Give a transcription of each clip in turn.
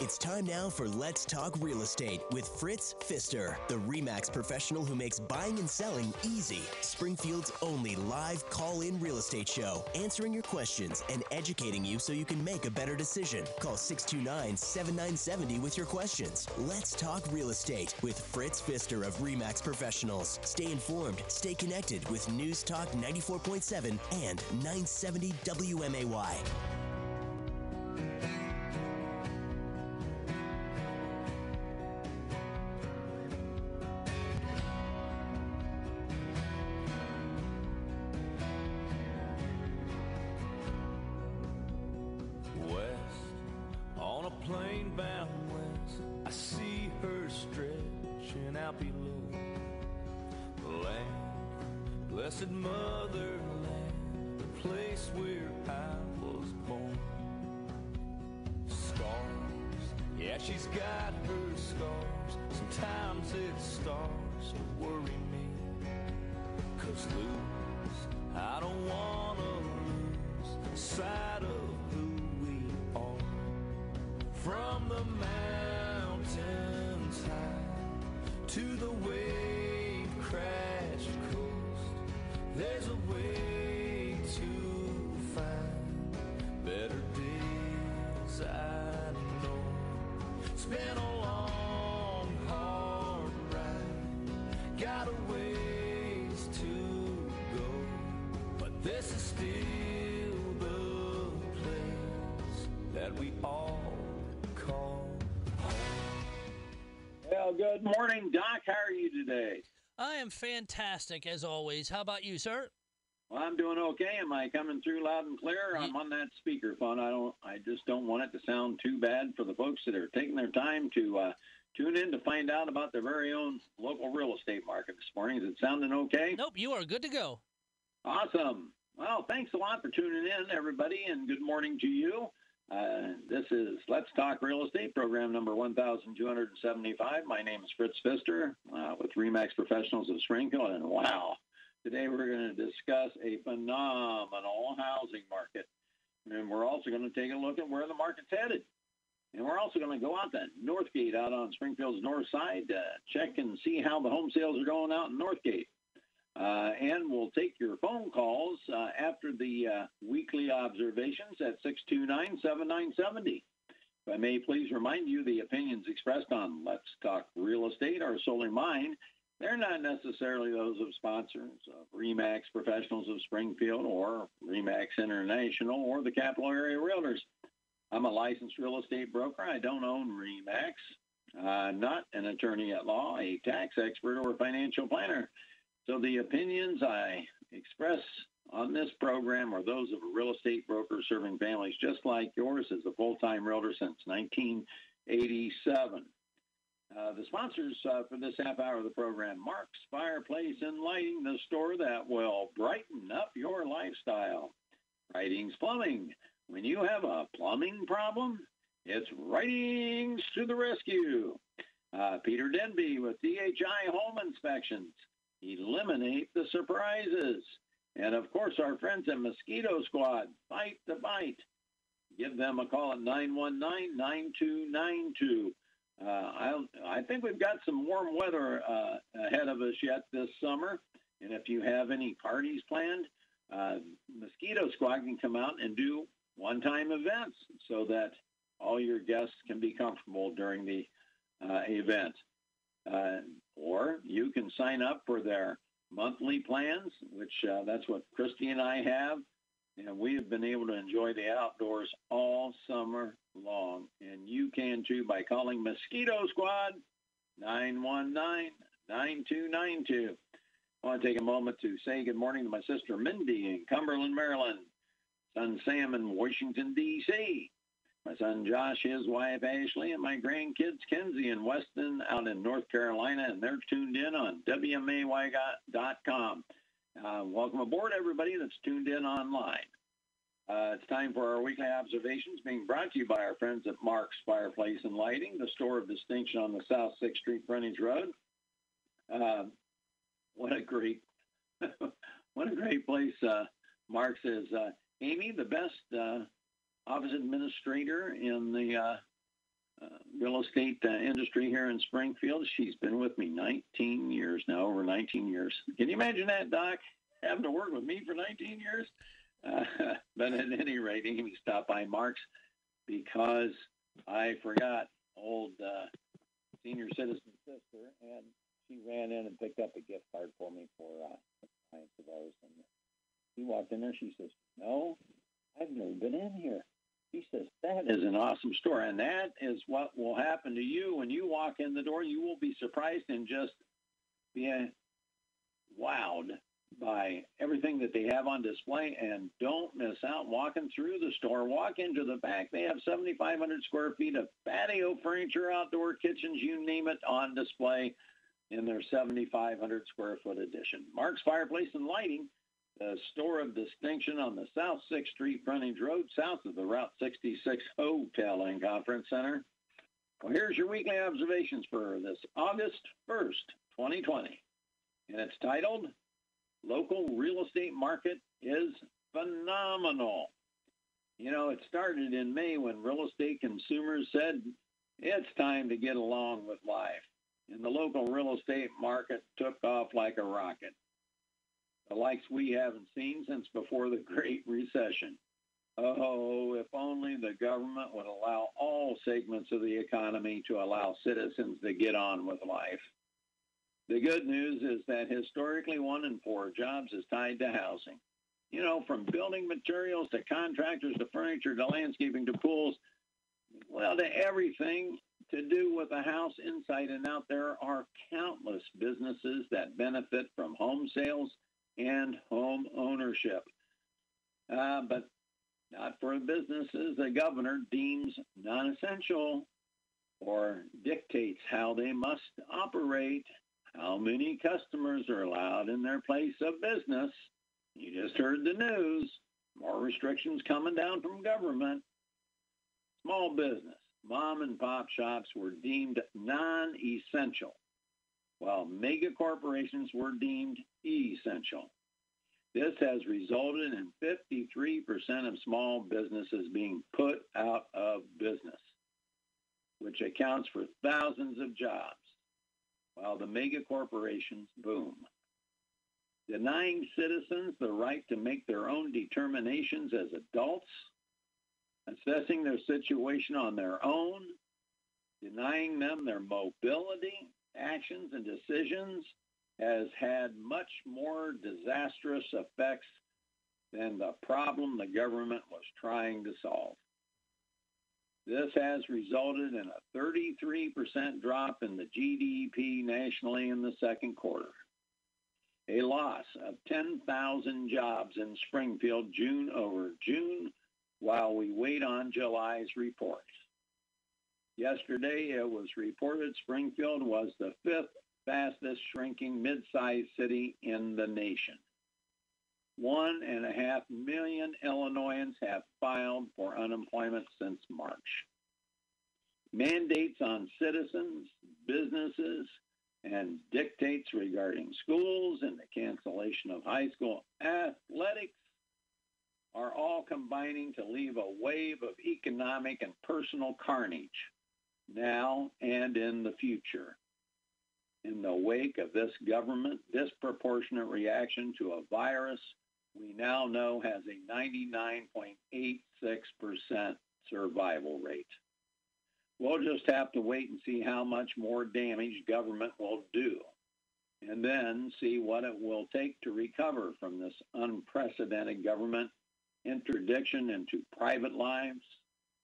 It's time now for Let's Talk Real Estate with Fritz Pfister, the REMAX professional who makes buying and selling easy. Springfield's only live call in real estate show, answering your questions and educating you so you can make a better decision. Call 629 7970 with your questions. Let's Talk Real Estate with Fritz Pfister of REMAX Professionals. Stay informed, stay connected with News Talk 94.7 and 970 WMAY. Good morning, Doc. How are you today? I am fantastic as always. How about you, sir? Well, I'm doing okay. Am I coming through loud and clear? I'm on that speakerphone. I don't. I just don't want it to sound too bad for the folks that are taking their time to uh, tune in to find out about their very own local real estate market this morning. Is it sounding okay? Nope. You are good to go. Awesome. Well, thanks a lot for tuning in, everybody, and good morning to you. Uh, this is Let's Talk Real Estate, program number 1275. My name is Fritz Pfister uh, with REMAX Professionals of Springfield. And wow, today we're going to discuss a phenomenal housing market. And we're also going to take a look at where the market's headed. And we're also going to go out to Northgate out on Springfield's north side, to check and see how the home sales are going out in Northgate. Uh, and we'll take your phone calls uh, after the uh, weekly observations at 629-7970. If I may please remind you, the opinions expressed on Let's Talk Real Estate are solely mine. They're not necessarily those of sponsors of REMAX Professionals of Springfield or REMAX International or the Capital Area Realtors. I'm a licensed real estate broker. I don't own REMAX. I'm not an attorney at law, a tax expert, or a financial planner. So the opinions I express on this program are those of a real estate broker serving families just like yours as a full-time realtor since 1987. Uh, the sponsors uh, for this half hour of the program, Mark's Fireplace and Lighting, the store that will brighten up your lifestyle. Writings Plumbing. When you have a plumbing problem, it's Writings to the rescue. Uh, Peter Denby with DHI Home Inspections eliminate the surprises. And of course, our friends at Mosquito Squad, fight the bite. Give them a call at 919-9292. Uh, I, I think we've got some warm weather uh, ahead of us yet this summer. And if you have any parties planned, uh, Mosquito Squad can come out and do one-time events so that all your guests can be comfortable during the uh, event. Uh, or you can sign up for their monthly plans, which uh, that's what Christy and I have. And we have been able to enjoy the outdoors all summer long. And you can too by calling Mosquito Squad 919-9292. I want to take a moment to say good morning to my sister Mindy in Cumberland, Maryland, son Sam in Washington, D.C., my son Josh, his wife Ashley, and my grandkids Kenzie and Weston out in North Carolina, and they're tuned in on WMAY.com. Uh, welcome aboard, everybody that's tuned in online. Uh, it's time for our weekly observations being brought to you by our friends at Mark's Fireplace and Lighting, the store of distinction on the South 6th Street frontage road. Uh, what a great, what a great place uh, Mark's is. Uh, Amy, the best uh, office administrator in the uh, uh, real estate uh, industry here in Springfield. She's been with me 19 years now, over 19 years. Can you imagine that, Doc? Having to work with me for 19 years? Uh, but at any rate, Amy stopped by Mark's because I forgot old uh, senior citizen sister, and she ran in and picked up a gift card for me for uh, clients of ours. And he walked in there. She says, "No, I've never been in here." He says, "That is an awesome store, and that is what will happen to you when you walk in the door. You will be surprised and just be wowed by everything that they have on display and don't miss out walking through the store. Walk into the back. They have 7,500 square feet of patio furniture, outdoor kitchens, you name it, on display in their 7,500 square foot addition. Mark's Fireplace and Lighting, the store of distinction on the South 6th Street frontage road, south of the Route 66 Hotel and Conference Center. Well, here's your weekly observations for this August 1st, 2020. And it's titled local real estate market is phenomenal. You know, it started in May when real estate consumers said it's time to get along with life. And the local real estate market took off like a rocket. The likes we haven't seen since before the Great Recession. Oh, if only the government would allow all segments of the economy to allow citizens to get on with life. The good news is that historically one in four jobs is tied to housing. You know, from building materials to contractors to furniture to landscaping to pools, well, to everything to do with a house inside and out, there are countless businesses that benefit from home sales and home ownership. Uh, but not for businesses the governor deems non essential or dictates how they must operate how many customers are allowed in their place of business. You just heard the news. More restrictions coming down from government. Small business, mom and pop shops were deemed non essential, while mega corporations were deemed essential. This has resulted in 53% of small businesses being put out of business, which accounts for thousands of jobs while the mega corporations boom. Denying citizens the right to make their own determinations as adults, assessing their situation on their own, denying them their mobility, actions, and decisions has had much more disastrous effects than the problem the government was trying to solve. This has resulted in a 33% drop in the GDP nationally in the second quarter, a loss of 10,000 jobs in Springfield June over June while we wait on July's reports. Yesterday, it was reported Springfield was the fifth fastest shrinking mid-sized city in the nation. One and a half million Illinoisans have filed for unemployment since March. Mandates on citizens, businesses, and dictates regarding schools and the cancellation of high school athletics are all combining to leave a wave of economic and personal carnage now and in the future. In the wake of this government disproportionate reaction to a virus we now know has a 99.86% survival rate. We'll just have to wait and see how much more damage government will do, and then see what it will take to recover from this unprecedented government interdiction into private lives,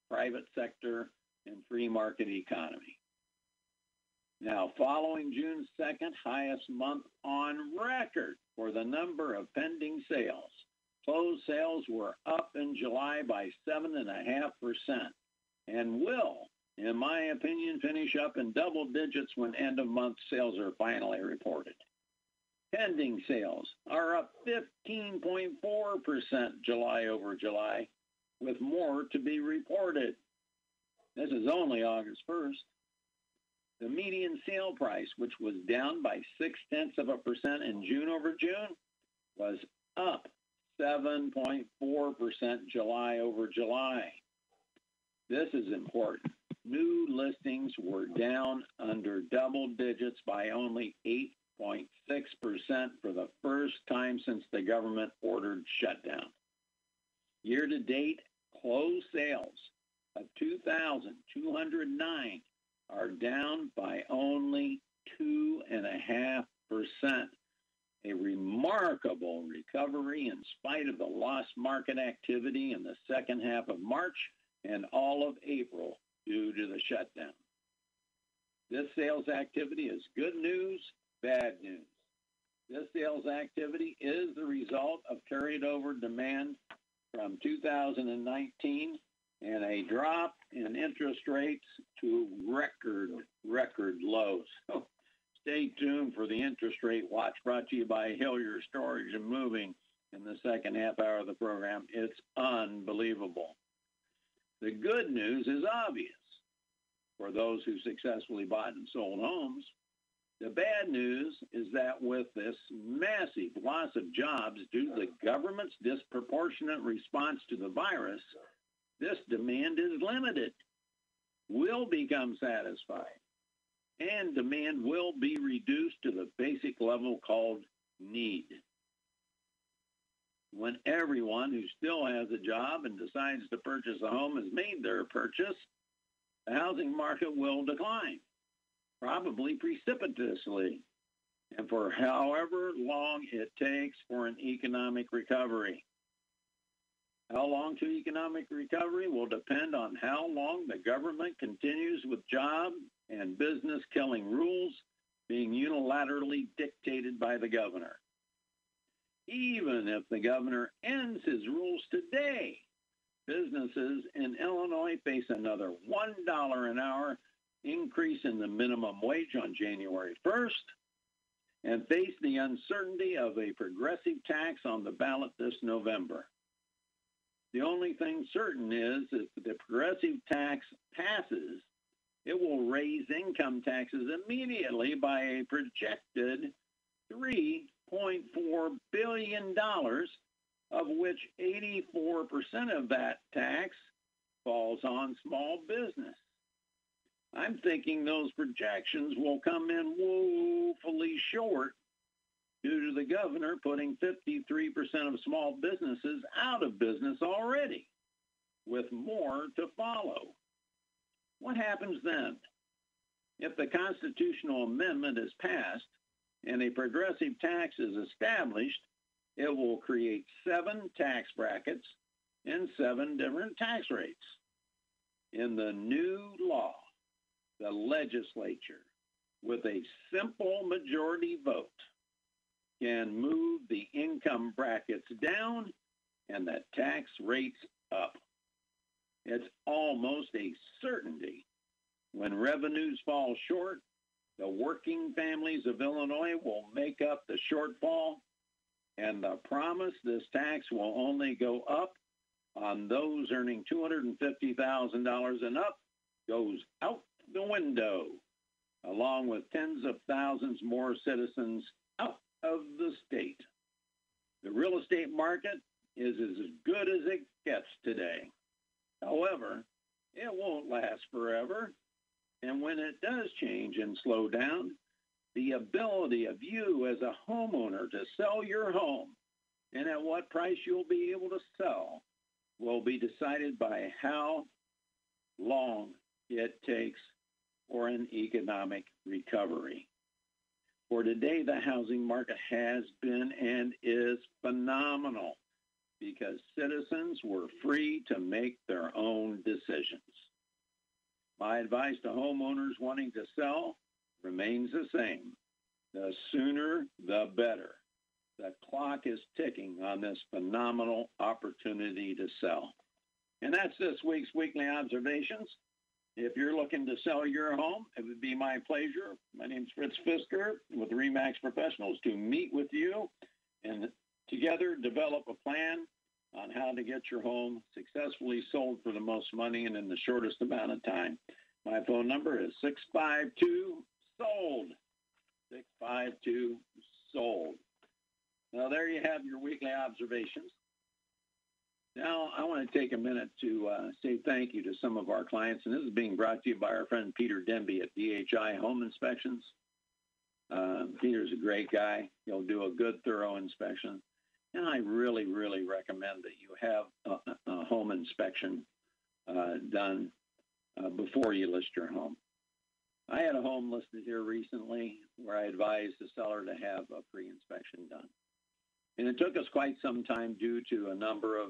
private sector, and free market economy. Now, following June 2nd, highest month on record for the number of pending sales. Closed sales were up in July by 7.5% and will, in my opinion, finish up in double digits when end of month sales are finally reported. Pending sales are up 15.4% July over July, with more to be reported. This is only August 1st. The median sale price, which was down by six tenths of a percent in June over June, was up 7.4% July over July. This is important. new listings were down under double digits by only 8.6% for the first time since the government ordered shutdown. Year to date, closed sales of 2,209 are down by only 2.5%. A remarkable recovery in spite of the lost market activity in the second half of March and all of April due to the shutdown. This sales activity is good news, bad news. This sales activity is the result of carried over demand from 2019 and a drop in interest rates to record, record lows. So stay tuned for the interest rate watch brought to you by Hillier Storage and Moving in the second half hour of the program. It's unbelievable. The good news is obvious for those who successfully bought and sold homes. The bad news is that with this massive loss of jobs due to the government's disproportionate response to the virus, this demand is limited, will become satisfied, and demand will be reduced to the basic level called need. When everyone who still has a job and decides to purchase a home has made their purchase, the housing market will decline, probably precipitously, and for however long it takes for an economic recovery. How long to economic recovery will depend on how long the government continues with job and business killing rules being unilaterally dictated by the governor. Even if the governor ends his rules today, businesses in Illinois face another $1 an hour increase in the minimum wage on January 1st and face the uncertainty of a progressive tax on the ballot this November. The only thing certain is if the progressive tax passes, it will raise income taxes immediately by a projected $3.4 billion, of which 84% of that tax falls on small business. I'm thinking those projections will come in woefully short due to the governor putting 53% of small businesses out of business already, with more to follow. What happens then? If the constitutional amendment is passed and a progressive tax is established, it will create seven tax brackets and seven different tax rates. In the new law, the legislature, with a simple majority vote, can move the income brackets down and the tax rates up. It's almost a certainty. When revenues fall short, the working families of Illinois will make up the shortfall, and the promise this tax will only go up on those earning $250,000 and up goes out the window, along with tens of thousands more citizens out of the state. The real estate market is as good as it gets today. However, it won't last forever. And when it does change and slow down, the ability of you as a homeowner to sell your home and at what price you'll be able to sell will be decided by how long it takes for an economic recovery. For today, the housing market has been and is phenomenal because citizens were free to make their own decisions. My advice to homeowners wanting to sell remains the same. The sooner, the better. The clock is ticking on this phenomenal opportunity to sell. And that's this week's weekly observations. If you're looking to sell your home, it would be my pleasure. My name is Fritz Pfister with Remax Professionals to meet with you and together develop a plan on how to get your home successfully sold for the most money and in the shortest amount of time. My phone number is 652 sold. 652 sold. Now there you have your weekly observations. Now, I want to take a minute to uh, say thank you to some of our clients, and this is being brought to you by our friend Peter Denby at DHI Home Inspections. Uh, Peter's a great guy. He'll do a good, thorough inspection. And I really, really recommend that you have a, a home inspection uh, done uh, before you list your home. I had a home listed here recently where I advised the seller to have a pre-inspection done. And it took us quite some time due to a number of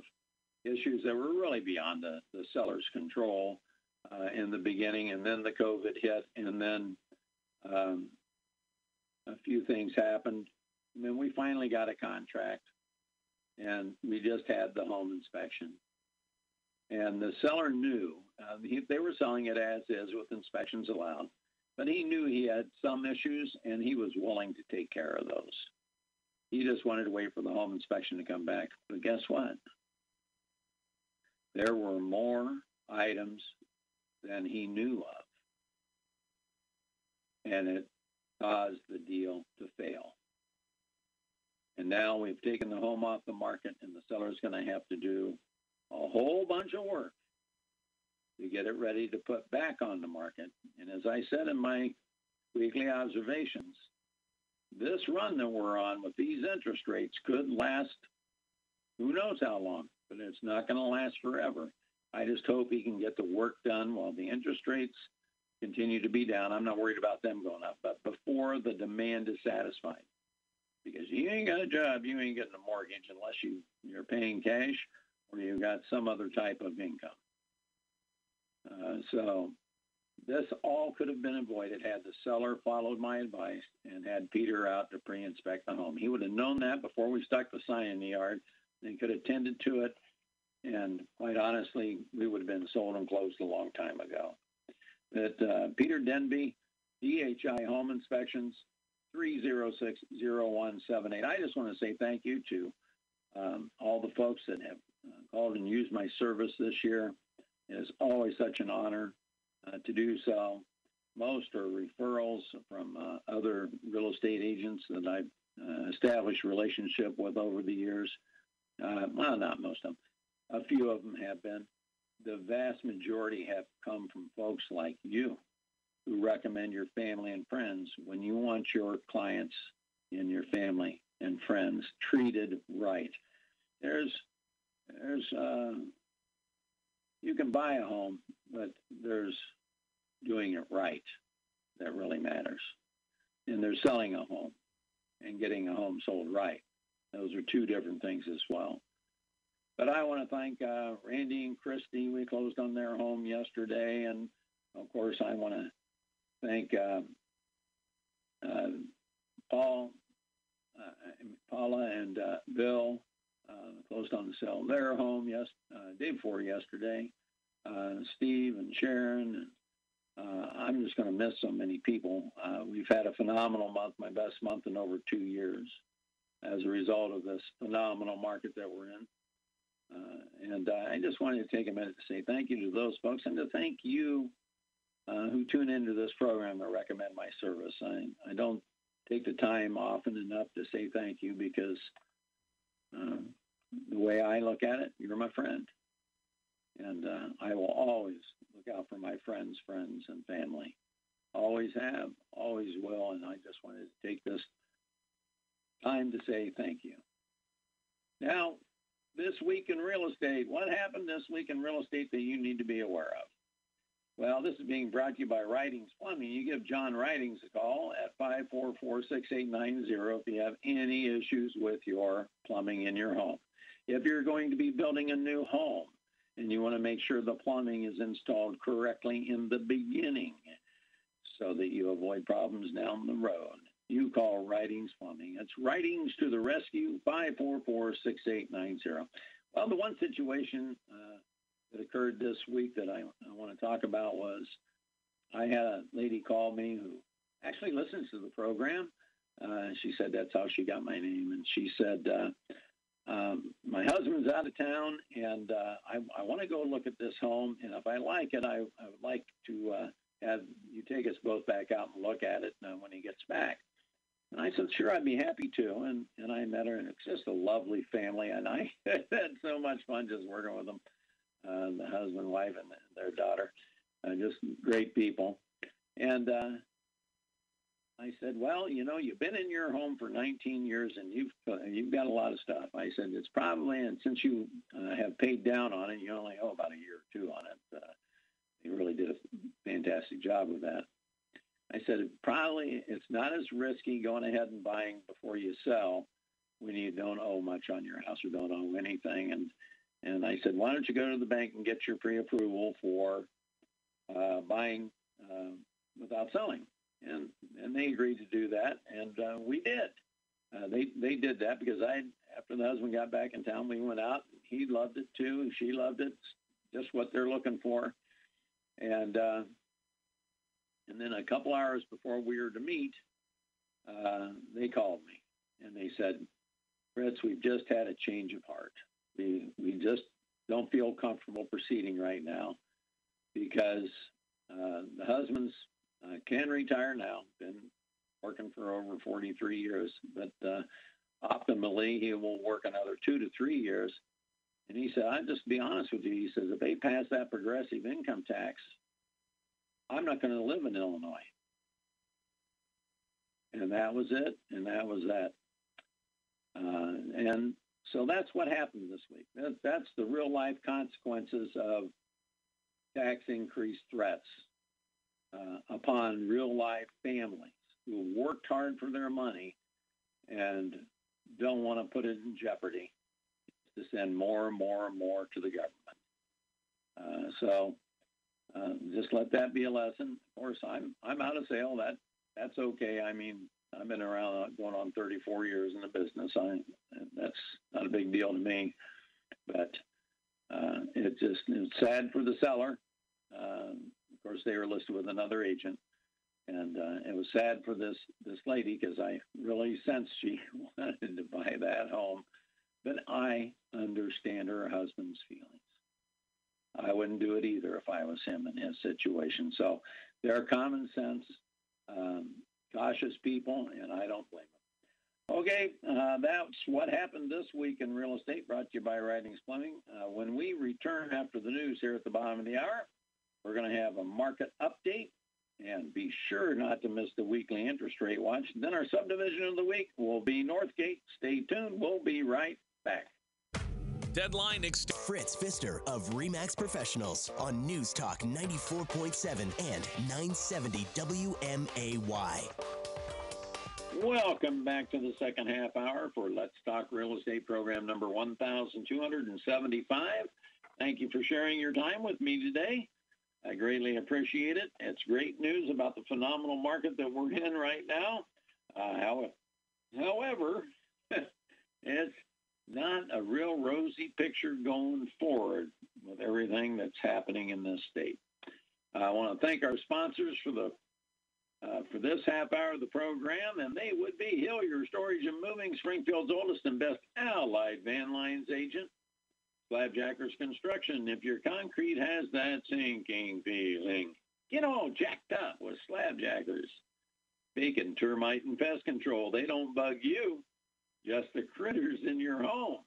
issues that were really beyond the, the seller's control uh, in the beginning, and then the COVID hit, and then um, a few things happened. And then we finally got a contract, and we just had the home inspection. And the seller knew uh, he, they were selling it as is with inspections allowed, but he knew he had some issues, and he was willing to take care of those. He just wanted to wait for the home inspection to come back. But guess what? There were more items than he knew of. And it caused the deal to fail. And now we've taken the home off the market, and the seller's going to have to do a whole bunch of work to get it ready to put back on the market. And as I said in my weekly observations, this run that we're on with these interest rates could last who knows how long, but it's not going to last forever. I just hope he can get the work done while the interest rates continue to be down. I'm not worried about them going up, but before the demand is satisfied. Because you ain't got a job, you ain't getting a mortgage unless you, you're paying cash or you've got some other type of income. Uh, so this all could have been avoided had the seller followed my advice and had Peter out to pre-inspect the home. He would have known that before we stuck the sign in the yard and could have tended to it. And quite honestly, we would have been sold and closed a long time ago. But uh, Peter Denby, DHI Home Inspections, 3060178. I just want to say thank you to um, all the folks that have uh, called and used my service this year. It is always such an honor uh, to do so. Most are referrals from uh, other real estate agents that I've uh, established relationship with over the years. Uh, well, not most of them. A few of them have been. The vast majority have come from folks like you who recommend your family and friends when you want your clients and your family and friends treated right. There's, there's, uh, you can buy a home, but there's doing it right that really matters. And there's selling a home and getting a home sold right. Those are two different things as well. But I want to thank uh, Randy and Christy. We closed on their home yesterday, and of course, I want to thank uh, uh, Paul, uh, Paula, and uh, Bill. Uh, closed on the sale of their home yes day before yesterday. Steve and Sharon. I'm just going to miss so many people. we've had a phenomenal month, my best month in over two years as a result of this phenomenal market that we're in. Uh, and uh, I just wanted to take a minute to say thank you to those folks and to thank you uh, who tune into this program and recommend my service. I, I don't take the time often enough to say thank you because um, the way I look at it, you're my friend. And uh, I will always look out for my friends, friends, and family. Always have, always will. And I just wanted to take time to say thank you. Now, this week in real estate, what happened this week in real estate that you need to be aware of? Well, this is being brought to you by Writings Plumbing. You give John Writings a call at 544-6890 if you have any issues with your plumbing in your home. If you're going to be building a new home and you want to make sure the plumbing is installed correctly in the beginning so that you avoid problems down the road, you call Writings Plumbing. It's Writings to the Rescue, 544-6890. Well, the one situation uh, that occurred this week that I, I want to talk about was I had a lady call me who actually listens to the program. Uh, she said that's how she got my name. And she said, uh, um, my husband's out of town and uh, I, I want to go look at this home. And if I like it, I, I would like to uh, have you take us both back out and look at it uh, when he gets back. And I said, sure, I'd be happy to. And, and I met her, and it's just a lovely family. And I had so much fun just working with them, uh, the husband, wife, and their daughter. Uh, just great people. And uh, I said, well, you know, you've been in your home for 19 years and you've uh, you've got a lot of stuff. I said, it's probably, and since you uh, have paid down on it, you only owe about a year or two on it. Uh, you really did a fantastic job with that. I said, probably it's not as risky going ahead and buying before you sell when you don't owe much on your house or don't owe anything. And and I said, why don't you go to the bank and get your pre-approval for uh, buying uh, without selling? And and they agreed to do that, and uh, we did. Uh, they they did that because I after the husband got back in town, we went out. He loved it too. And she loved it. Just what they're looking for. And uh, and then a couple hours before we were to meet, uh, they called me and they said, Fritz, we've just had a change of heart. We, we just don't feel comfortable proceeding right now because uh, the husband's uh, can retire now, been working for over 43 years, but uh, optimally he will work another two to three years. And he said, I'll just be honest with you. He says, if they pass that progressive income tax, I'm not going to live in Illinois. And that was it, and that was that. Uh, and so that's what happened this week. That, that's the real life consequences of tax increase threats uh, upon real life families who worked hard for their money and don't want to put it in jeopardy to send more and more and more to the government. Uh, so uh, just let that be a lesson. Of course, I'm I'm out of sale. That that's okay. I mean, I've been around uh, going on 34 years in the business. I that's not a big deal to me, but uh, it just it's sad for the seller. Uh, of course, they were listed with another agent, and uh, it was sad for this this lady because I really sensed she wanted to buy that home, but I understand her husband's feelings. I wouldn't do it either if I was him in his situation. So they're common sense, um, cautious people, and I don't blame them. Okay, uh, that's what happened this week in real estate, brought to you by Writings Plumbing. Uh, when we return after the news here at the bottom of the hour, we're going to have a market update and be sure not to miss the weekly interest rate watch. Then our subdivision of the week will be Northgate. Stay tuned. We'll be right back. Deadline ex- Fritz Pfister of Remax Professionals on News Talk 94.7 and 970 WMAY. Welcome back to the second half hour for Let's Talk Real Estate program number 1275. Thank you for sharing your time with me today. I greatly appreciate it. It's great news about the phenomenal market that we're in right now. Uh, however, it's not a real rosy picture going forward with everything that's happening in this state. I want to thank our sponsors for the uh, for this half hour of the program, and they would be Hillier Storage and Moving, Springfield's oldest and best allied van lines agent. Slabjackers Construction. If your concrete has that sinking feeling, get all jacked up with Slabjackers. Bacon, termite, and pest control. They don't bug you just the critters in your home.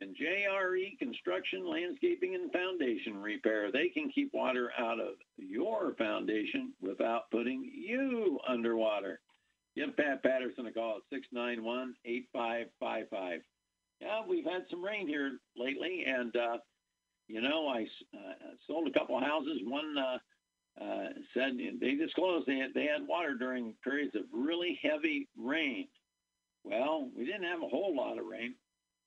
And JRE Construction, Landscaping, and Foundation Repair, they can keep water out of your foundation without putting you underwater. Give Pat Patterson a call at 691-8555. Yeah, we've had some rain here lately, and, uh, you know, I uh, sold a couple houses. One uh, uh, said they disclosed they had, they had water during periods of really heavy rain. Well, we didn't have a whole lot of rain,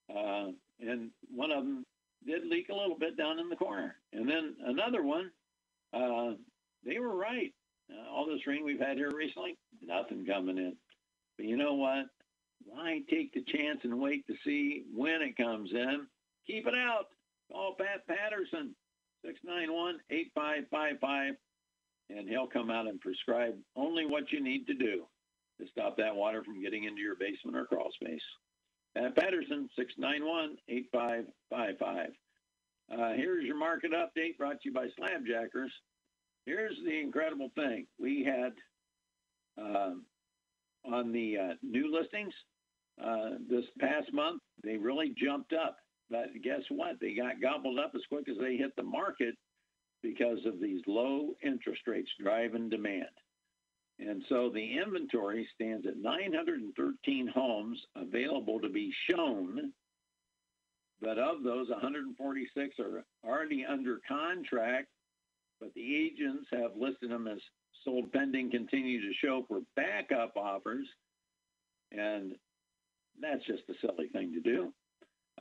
uh, and one of them did leak a little bit down in the corner. And then another one, uh, they were right. Uh, all this rain we've had here recently, nothing coming in. But you know what? Why take the chance and wait to see when it comes in? Keep it out. Call Pat Patterson, 691-8555, and he'll come out and prescribe only what you need to do to stop that water from getting into your basement or crawl space. Pat Patterson, 691-8555. Uh, here's your market update brought to you by Slabjackers. Here's the incredible thing. We had um, on the uh, new listings uh, this past month, they really jumped up. But guess what? They got gobbled up as quick as they hit the market because of these low interest rates driving demand. And so the inventory stands at 913 homes available to be shown, but of those, 146 are already under contract, but the agents have listed them as sold pending, continue to show for backup offers, and that's just a silly thing to do.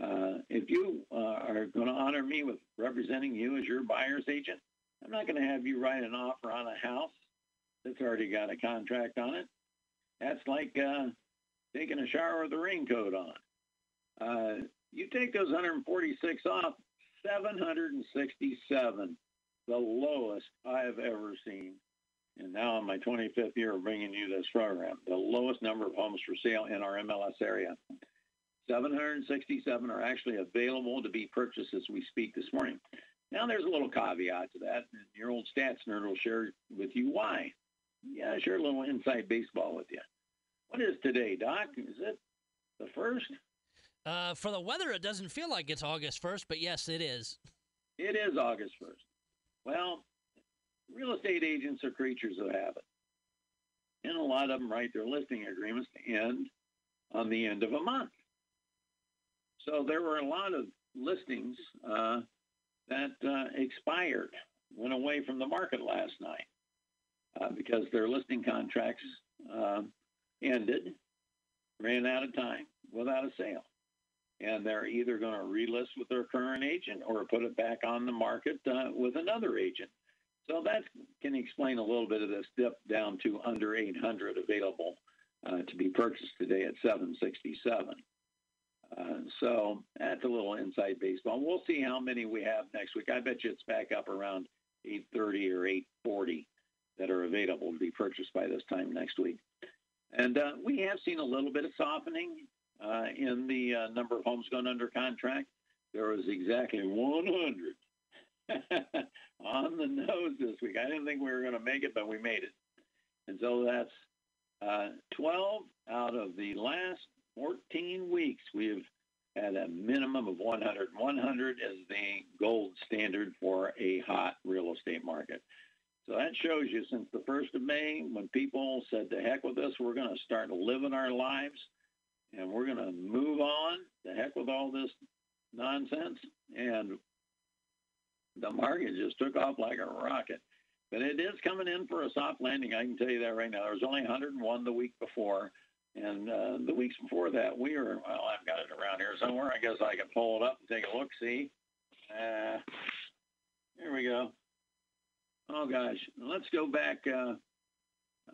Uh, if you uh, are going to honor me with representing you as your buyer's agent, I'm not going to have you write an offer on a house that's already got a contract on it. That's like uh, taking a shower with a raincoat on. Uh, you take those 146 off, 767, the lowest I've ever seen. And now in my 25th year of bringing you this program, the lowest number of homes for sale in our MLS area. 767 are actually available to be purchased as we speak this morning. Now, there's a little caveat to that. And your old stats nerd will share with you why. Yeah, sure, a little inside baseball with you. What is today, Doc? Is it the first? Uh, for the weather, it doesn't feel like it's August 1st, but yes, it is. It is August 1st. Well, real estate agents are creatures of habit. And a lot of them write their listing agreements to end on the end of a month. So there were a lot of listings uh, that uh, expired, went away from the market last night uh, because their listing contracts uh, ended, ran out of time without a sale. And they're either going to relist with their current agent or put it back on the market uh, with another agent. So that can explain a little bit of this dip down to under 800 available uh, to be purchased today at 767. Uh, so that's a little inside baseball. We'll see how many we have next week. I bet you it's back up around 830 or 840 that are available to be purchased by this time next week. And uh, we have seen a little bit of softening uh, in the uh, number of homes going under contract. There was exactly 100 on the nose this week. I didn't think we were going to make it, but we made it. And so that's uh, 12 out of the last 14 weeks. We've had a minimum of 100. 100 is the gold standard for a hot real estate market. So that shows you since the 1st of May, when people said, to heck with this, we're going to start living our lives and we're going to move on. To heck with all this nonsense. And the market just took off like a rocket. But it is coming in for a soft landing. I can tell you that right now. There was only 101 the week before. And uh, the weeks before that, we were, well, I've got it around here somewhere. I guess I can pull it up and take a look, see. Uh, here we go. Oh, gosh. Let's go back uh,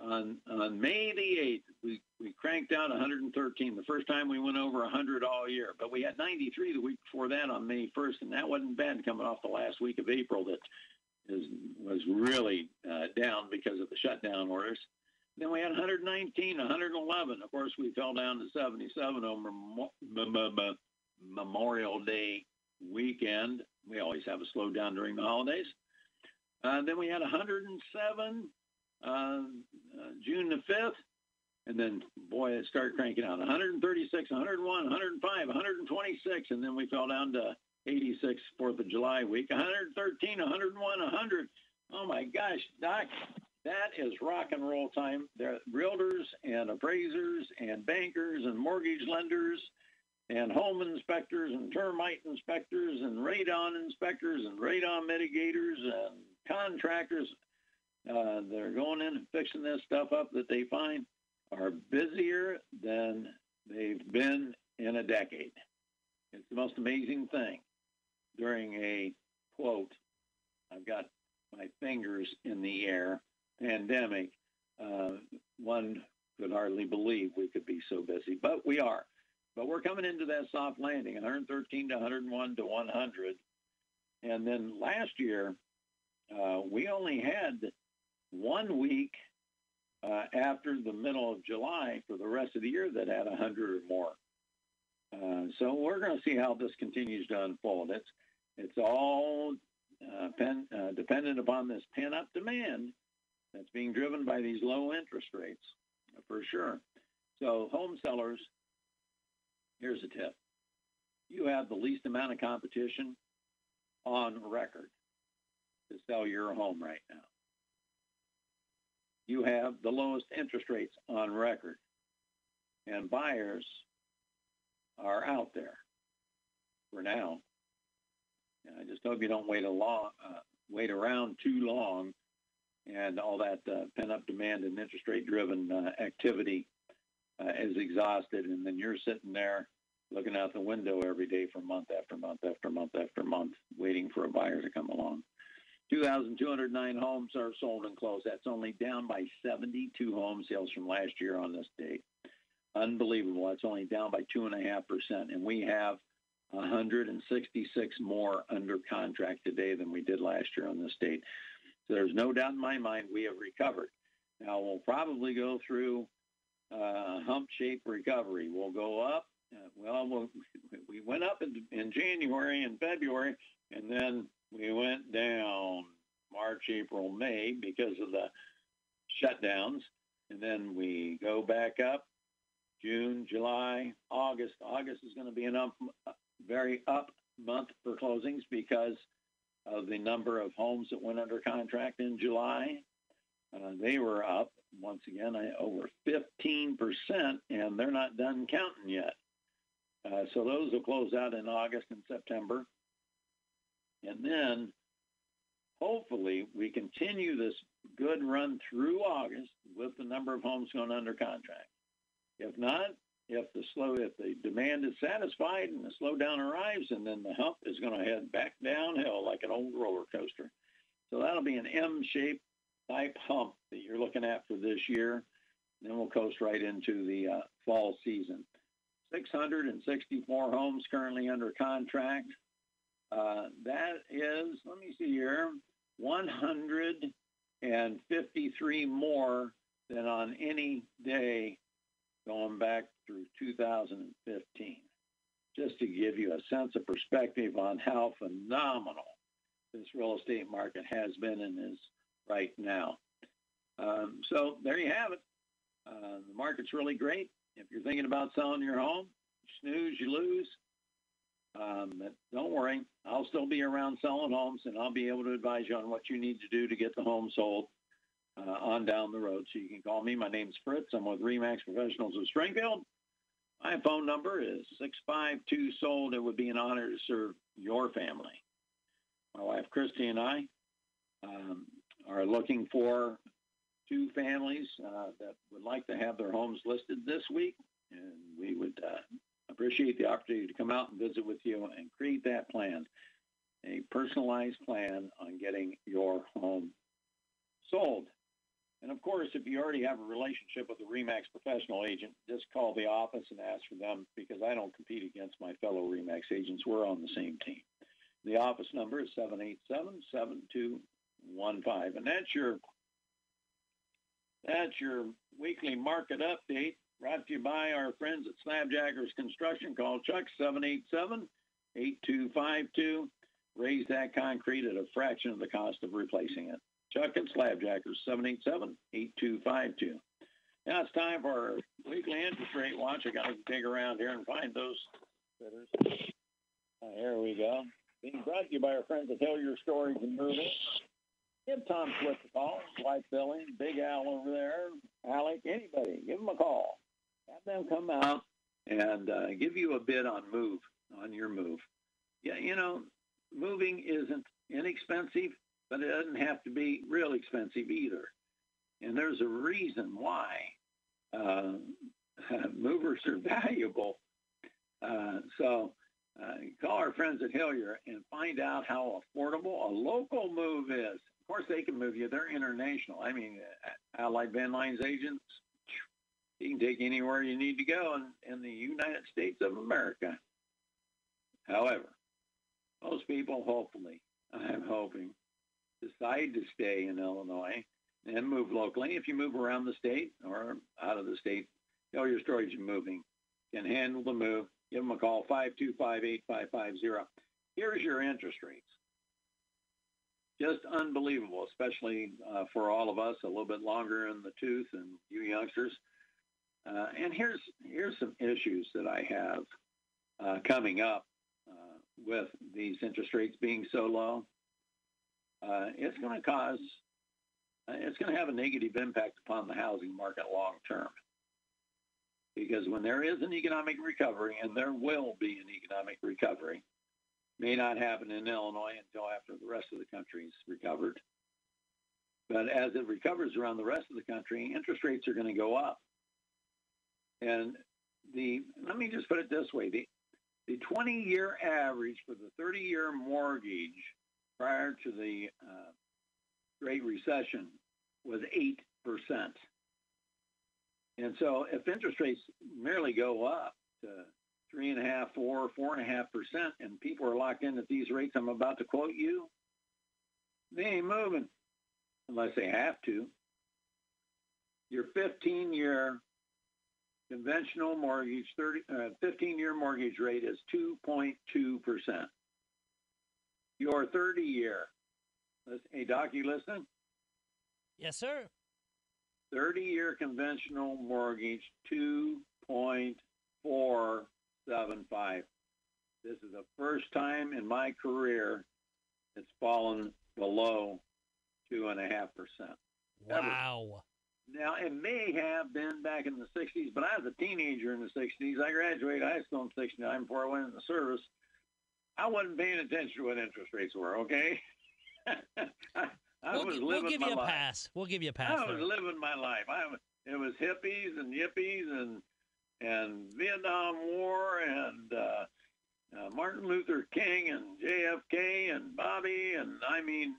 on, on May the 8th. We, we cranked out 113, the first time we went over 100 all year. But we had 93 the week before that on May 1st, and that wasn't bad coming off the last week of April that is, was really uh, down because of the shutdown orders. Then we had 119, 111. Of course, we fell down to 77 over Memorial Day weekend. We always have a slowdown during the holidays. Uh, then we had 107 uh, uh, June the 5th. And then, boy, it started cranking out 136, 101, 105, 126. And then we fell down to 86 4th of July week, 113, 101, 100. Oh my gosh, Doc, that is rock and roll time. There are realtors and appraisers and bankers and mortgage lenders and home inspectors and termite inspectors and radon inspectors and radon mitigators and contractors uh, that are going in and fixing this stuff up that they find are busier than they've been in a decade. It's the most amazing thing. During a quote, I've got my fingers in the air pandemic, uh, one could hardly believe we could be so busy, but we are. But we're coming into that soft landing, 113 to 101 to 100. And then last year, uh, we only had one week uh, after the middle of July for the rest of the year that had 100 or more. Uh, so we're going to see how this continues to unfold. It's it's all uh, pen, uh, dependent upon this pent up demand that's being driven by these low interest rates. for sure. So, home sellers, here's a tip you have the least amount of competition on record to sell your home right now. You have the lowest interest rates on record, and buyers are out there for now. And I just hope you don't wait a long, uh, wait around too long, and all that uh, pent-up demand and interest rate-driven uh, activity uh, is exhausted, and then you're sitting there looking out the window every day for month after month after month after month, waiting for a buyer to come along. 2,209 homes are sold and closed. That's only down by 72 home sales from last year on this date. Unbelievable. That's only down by 2.5%. And we have 166 more under contract today than we did last year on this date. So there's no doubt in my mind we have recovered. Now we'll probably go through a uh, hump-shaped recovery. We'll go up. Uh, well, we went up in, in January and February, and then we went down March, April, May because of the shutdowns, and then we go back up June, July, August. August is going to be an up, very up month for closings because of the number of homes that went under contract in July. Uh, they were up once again over 15%, and they're not done counting yet. Uh, so those will close out in August and September. And then hopefully we continue this good run through August with the number of homes going under contract. If not, if the slow if the demand is satisfied and the slowdown arrives and then the hump is going to head back downhill like an old roller coaster. So that'll be an M-shaped type hump that you're looking at for this year. Then we'll coast right into the uh, fall season. 664 homes currently under contract. Uh, that is, let me see here, 153 more than on any day going back through 2015. Just to give you a sense of perspective on how phenomenal this real estate market has been and is right now. Um, so there you have it. Uh, the market's really great. If you're thinking about selling your home, snooze, you lose. Um, don't worry, I'll still be around selling homes, and I'll be able to advise you on what you need to do to get the home sold uh, on down the road. So you can call me. My name's Fritz. I'm with Remax Professionals of Springfield. My phone number is 652 sold. It would be an honor to serve your family. My wife Christy and I um, are looking for two families uh, that would like to have their homes listed this week, and we would uh, appreciate the opportunity to come out and visit with you and create that plan, a personalized plan on getting your home sold. And of course, if you already have a relationship with a REMAX professional agent, just call the office and ask for them because I don't compete against my fellow REMAX agents. We're on the same team. The office number is 787-7215. And that's your that's your weekly market update brought to you by our friends at Slabjackers Construction. Call Chuck 787-8252. Raise that concrete at a fraction of the cost of replacing it. Chuck and Slabjackers, 787-8252. Now it's time for our weekly interest rate watch. I got to dig around here and find those bidders. Uh, here we go. Being brought to you by our friends at Hillier Storage and Moving. Give Tom Swift a call. Wife Billy, Big Al over there, Alec, anybody. Give them a call. Have them come out and uh, give you a bid on move, on your move. Yeah, you know, moving isn't inexpensive but it doesn't have to be real expensive either. And there's a reason why uh, movers are valuable. Uh, so uh, call our friends at Hillier and find out how affordable a local move is. Of course, they can move you. They're international. I mean, uh, Allied Van Lines agents, you can take anywhere you need to go in, in the United States of America. However, most people, hopefully, I'm hoping, decide to stay in Illinois and move locally, if you move around the state or out of the state, Hillier Storage and Moving can handle the move. Give them a call, 525-8550. Here's your interest rates. Just unbelievable, especially uh, for all of us a little bit longer in the tooth and you youngsters. Uh, and here's here's some issues that I have uh, coming up uh, with these interest rates being so low. Uh, it's going to cause uh, it's going to have a negative impact upon the housing market long term. Because when there is an economic recovery, and there will be an economic recovery, may not happen in Illinois until after the rest of the country's recovered. But as it recovers around the rest of the country, interest rates are going to go up. And the let me just put it this way: the the 20-year average for the 30-year mortgage prior to the uh, Great Recession was eight percent. And so, if interest rates merely go up to three and a half, four, four and a half percent, and people are locked in at these rates I'm about to quote you, they ain't moving unless they have to. Your 15-year conventional mortgage, 30, uh, 15-year mortgage rate is 2.2 percent. Your 30-year, hey Doc, you listening? Yes, sir. 30-year conventional mortgage, 2.475. This is the first time in my career it's fallen below two and a half percent. Wow. Now it may have been back in the '60s, but I was a teenager in the '60s. I graduated high school in '69 before I went into service. I wasn't paying attention to what interest rates were. Okay. I, I we'll, was we'll give my you a life. pass. We'll give you a pass. I was there. living my life. I was, it was hippies and yippies and and Vietnam War and uh, uh, Martin Luther King and JFK and Bobby and I mean,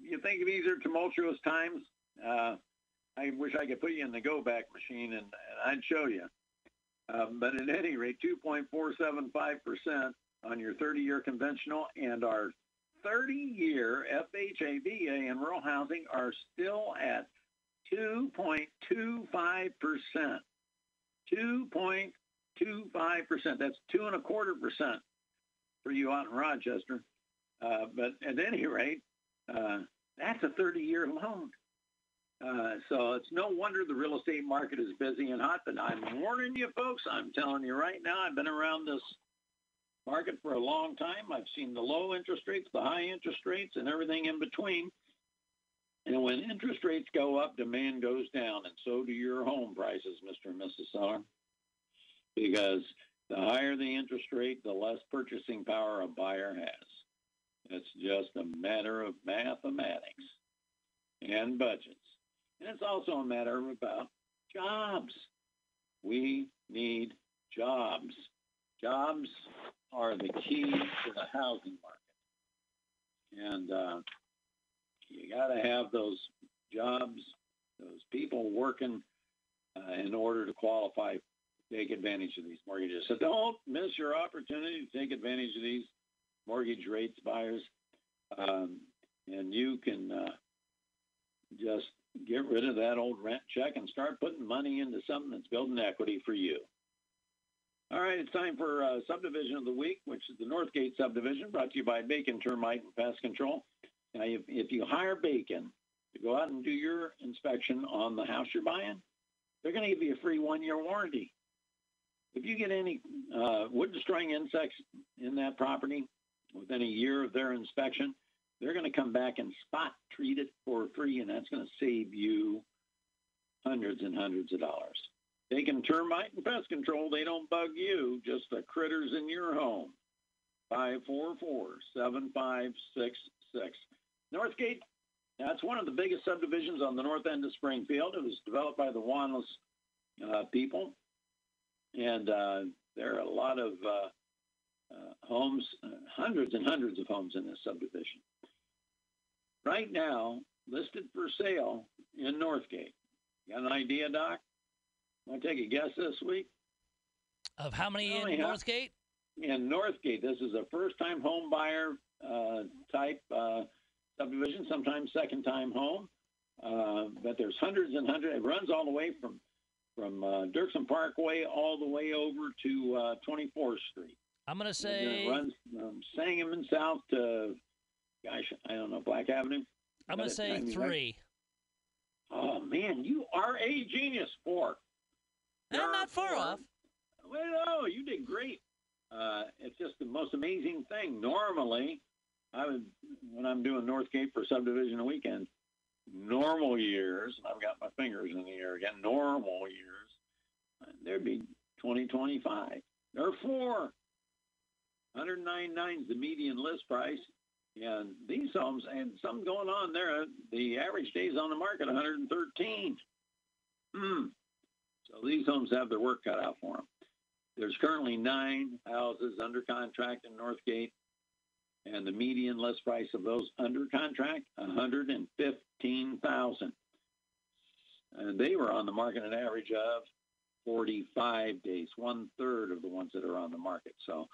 you think these are tumultuous times? Uh, I wish I could put you in the go back machine and, and I'd show you. Um, but at any rate, 2.475% on your 30 year conventional and our 30 year FHA, VA, and rural housing are still at 2.25%. 2.25%. That's two and a quarter percent for you out in Rochester. Uh, but at any rate, uh, that's a 30 year loan. Uh, so it's no wonder the real estate market is busy and hot. But I'm warning you, folks. I'm telling you right now. I've been around this market for a long time. I've seen the low interest rates, the high interest rates, and everything in between. And when interest rates go up, demand goes down, and so do your home prices, Mr. and Mrs. Seller. Because the higher the interest rate, the less purchasing power a buyer has. It's just a matter of mathematics and budgets. And it's also a matter about jobs. We need jobs. Jobs are the key to the housing market. And uh, you got to have those jobs, those people working uh, in order to qualify, take advantage of these mortgages. So don't miss your opportunity to take advantage of these mortgage rates, buyers. Um, and you can uh, just get rid of that old rent check and start putting money into something that's building equity for you. All right, it's time for uh, subdivision of the week, which is the Northgate subdivision, brought to you by Bacon Termite and Pest Control. Now, if, if you hire Bacon to go out and do your inspection on the house you're buying, they're going to give you a free one-year warranty. If you get any uh, wood-destroying insects in that property within a year of their inspection, they're going to come back and spot treat it for free, and that's going to save you hundreds and hundreds of dollars. Bacon termite and pest control, they don't bug you, just the critters in your home. 544-7566. Northgate, that's one of the biggest subdivisions on the north end of Springfield. It was developed by the Wanless uh, people, and uh, there are a lot of uh, uh homes, uh, hundreds and hundreds of homes in this subdivision. Right now, listed for sale in Northgate. Got an idea, Doc? Want to take a guess this week? Of how many in. Northgate? In Northgate, this is a first-time home buyer uh, type uh, subdivision, sometimes second-time home. Uh, but there's hundreds and hundreds. It runs all the way from from uh, Dirksen Parkway all the way over to uh, 24th Street. I'm gonna say it runs from Sangamon South to, gosh, I don't know, Black Avenue. I'm gonna say I mean, three. Oh man, you are a genius. Four. Eh, not far four. off. Well, no, you did great. Uh, it's just the most amazing thing. Normally, I would when I'm doing Northgate for subdivision a weekend. Normal years, and I've got my fingers in the air again. Normal years, there'd be 20, 25. There are four. 109.9 is the median list price, and these homes and something going on there. The average days on the market 113. Hmm. So these homes have their work cut out for them. There's currently nine houses under contract in Northgate, and the median list price of those under contract, 115,000. And they were on the market an average of 45 days, one third of the ones that are on the market. So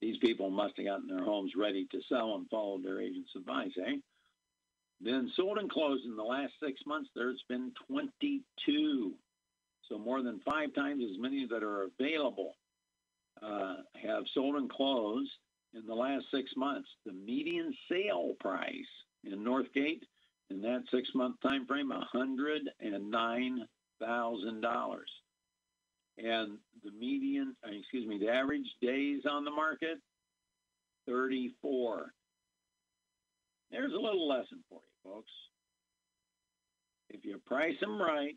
these people must have gotten their homes ready to sell and followed their agent's advice, eh? Then sold and closed in the last six months, there's been 22. So more than five times as many that are available uh, have sold and closed in the last six months. The median sale price in Northgate in that six-month time frame, $109,000. And the median, excuse me, the average days on the market, 34. There's a little lesson for you, folks. If you price them right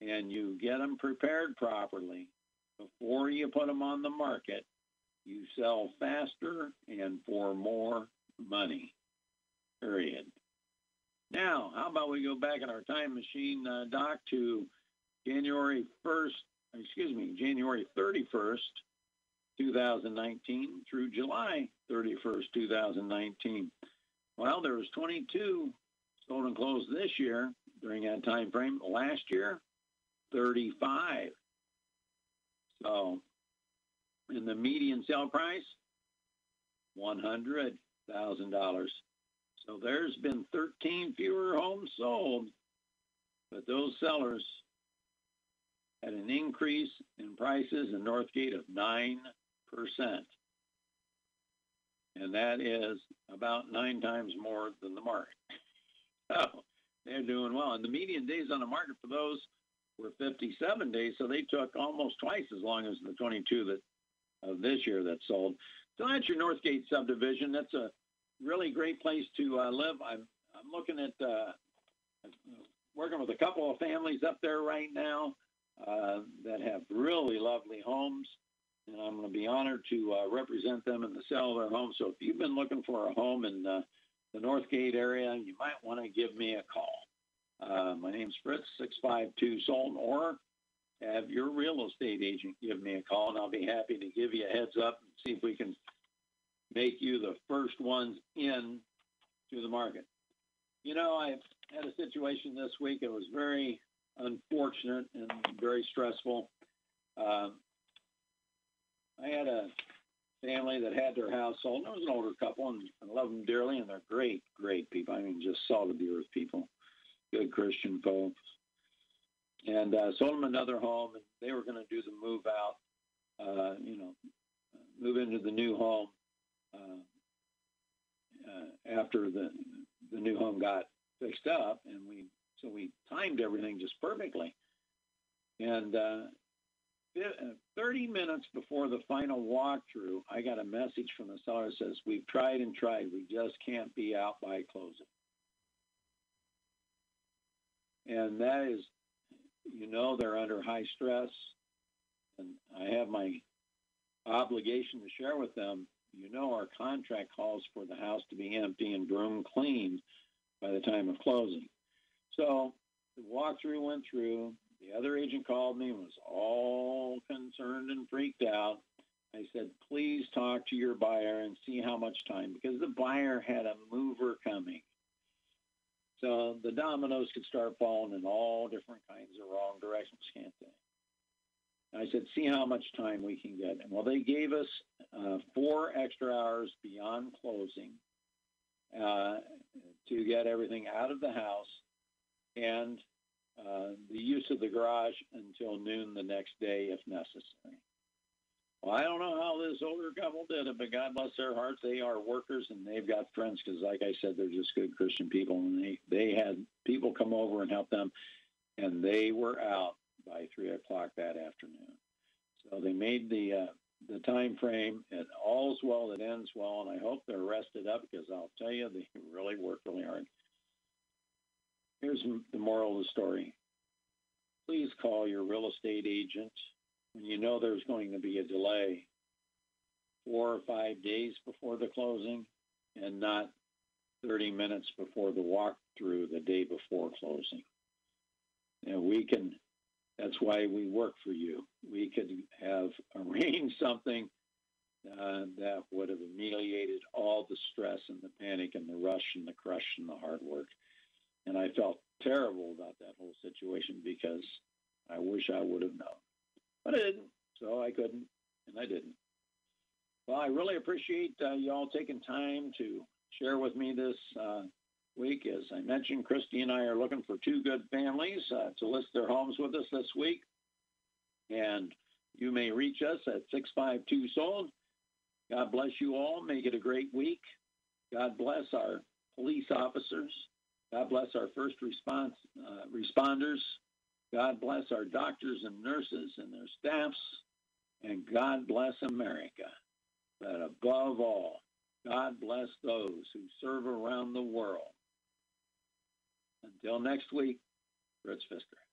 and you get them prepared properly before you put them on the market, you sell faster and for more money. Period. Now, how about we go back in our time machine, uh, Doc, to January 1st, excuse me, January 31st, 2019 through July 31st, 2019. Well, there was 22 sold and closed this year during that time frame. Last year, 35. So, in the median sale price, $100,000. So there's been 13 fewer homes sold, but those sellers had an increase in prices in Northgate of 9%. And that is about nine times more than the market. So they're doing well. And the median days on the market for those were 57 days, so they took almost twice as long as the 22 that of this year that sold. So that's your Northgate subdivision. That's a really great place to uh, live. I'm I'm looking at uh, working with a couple of families up there right now uh, that have really lovely homes, and I'm going to be honored to uh, represent them in the sale of their home. So if you've been looking for a home in uh, the Northgate area, you might want to give me a call. Uh, my name's Fritz, 652 Sultan, or have your real estate agent give me a call, and I'll be happy to give you a heads up and see if we can make you the first ones in to the market. You know, I had a situation this week. It was very unfortunate and very stressful. Um, I had a family that had their house sold. And it was an older couple, and I love them dearly, and they're great, great people. I mean, just salt of the earth people, good Christian folks. And uh, sold them another home, and they were going to do the move out, uh, you know, move into the new home uh, uh, after the the new home got fixed up, and we so we timed everything just perfectly. And uh, 30 minutes before the final walkthrough, I got a message from the seller that says, We've tried and tried. We just can't be out by closing. And that is, you know, they're under high stress. And I have my obligation to share with them. You know, our contract calls for the house to be empty and broom cleaned by the time of closing. So the walkthrough went through. The other agent called me and was all concerned and freaked out. I said, please talk to your buyer and see how much time, because the buyer had a mover coming. So the dominoes could start falling in all different kinds of wrong directions, can't they? I said, see how much time we can get. And well, they gave us uh, four extra hours beyond closing uh, to get everything out of the house and uh, the use of the garage until noon the next day if necessary. Well, I don't know how this older couple did it, but God bless their hearts. They are workers and they've got friends because, like I said, they're just good Christian people. And they, they had people come over and help them, and they were out by three o'clock that afternoon. So they made the uh, the time frame, and all's well that ends well. And I hope they're rested up because I'll tell you, they really worked really hard. Here's the moral of the story: Please call your real estate agent when you know there's going to be a delay, four or five days before the closing, and not 30 minutes before the walkthrough the day before closing. And we can, that's why we work for you. We could have arranged something uh, that would have ameliorated all the stress and the panic and the rush and the crush and the hard work. And I felt terrible about that whole situation because I wish I would have known. But I didn't, so I couldn't, and I didn't. Well, I really appreciate uh, you all taking time to share with me this uh, week. As I mentioned, Christy and I are looking for two good families uh, to list their homes with us this week. And you may reach us at 652 Sold. God bless you all. Make it a great week. God bless our police officers. God bless our first response uh, responders. God bless our doctors and nurses and their staffs. And God bless America. But above all, God bless those who serve around the world. Until next week, Fritz Pfister.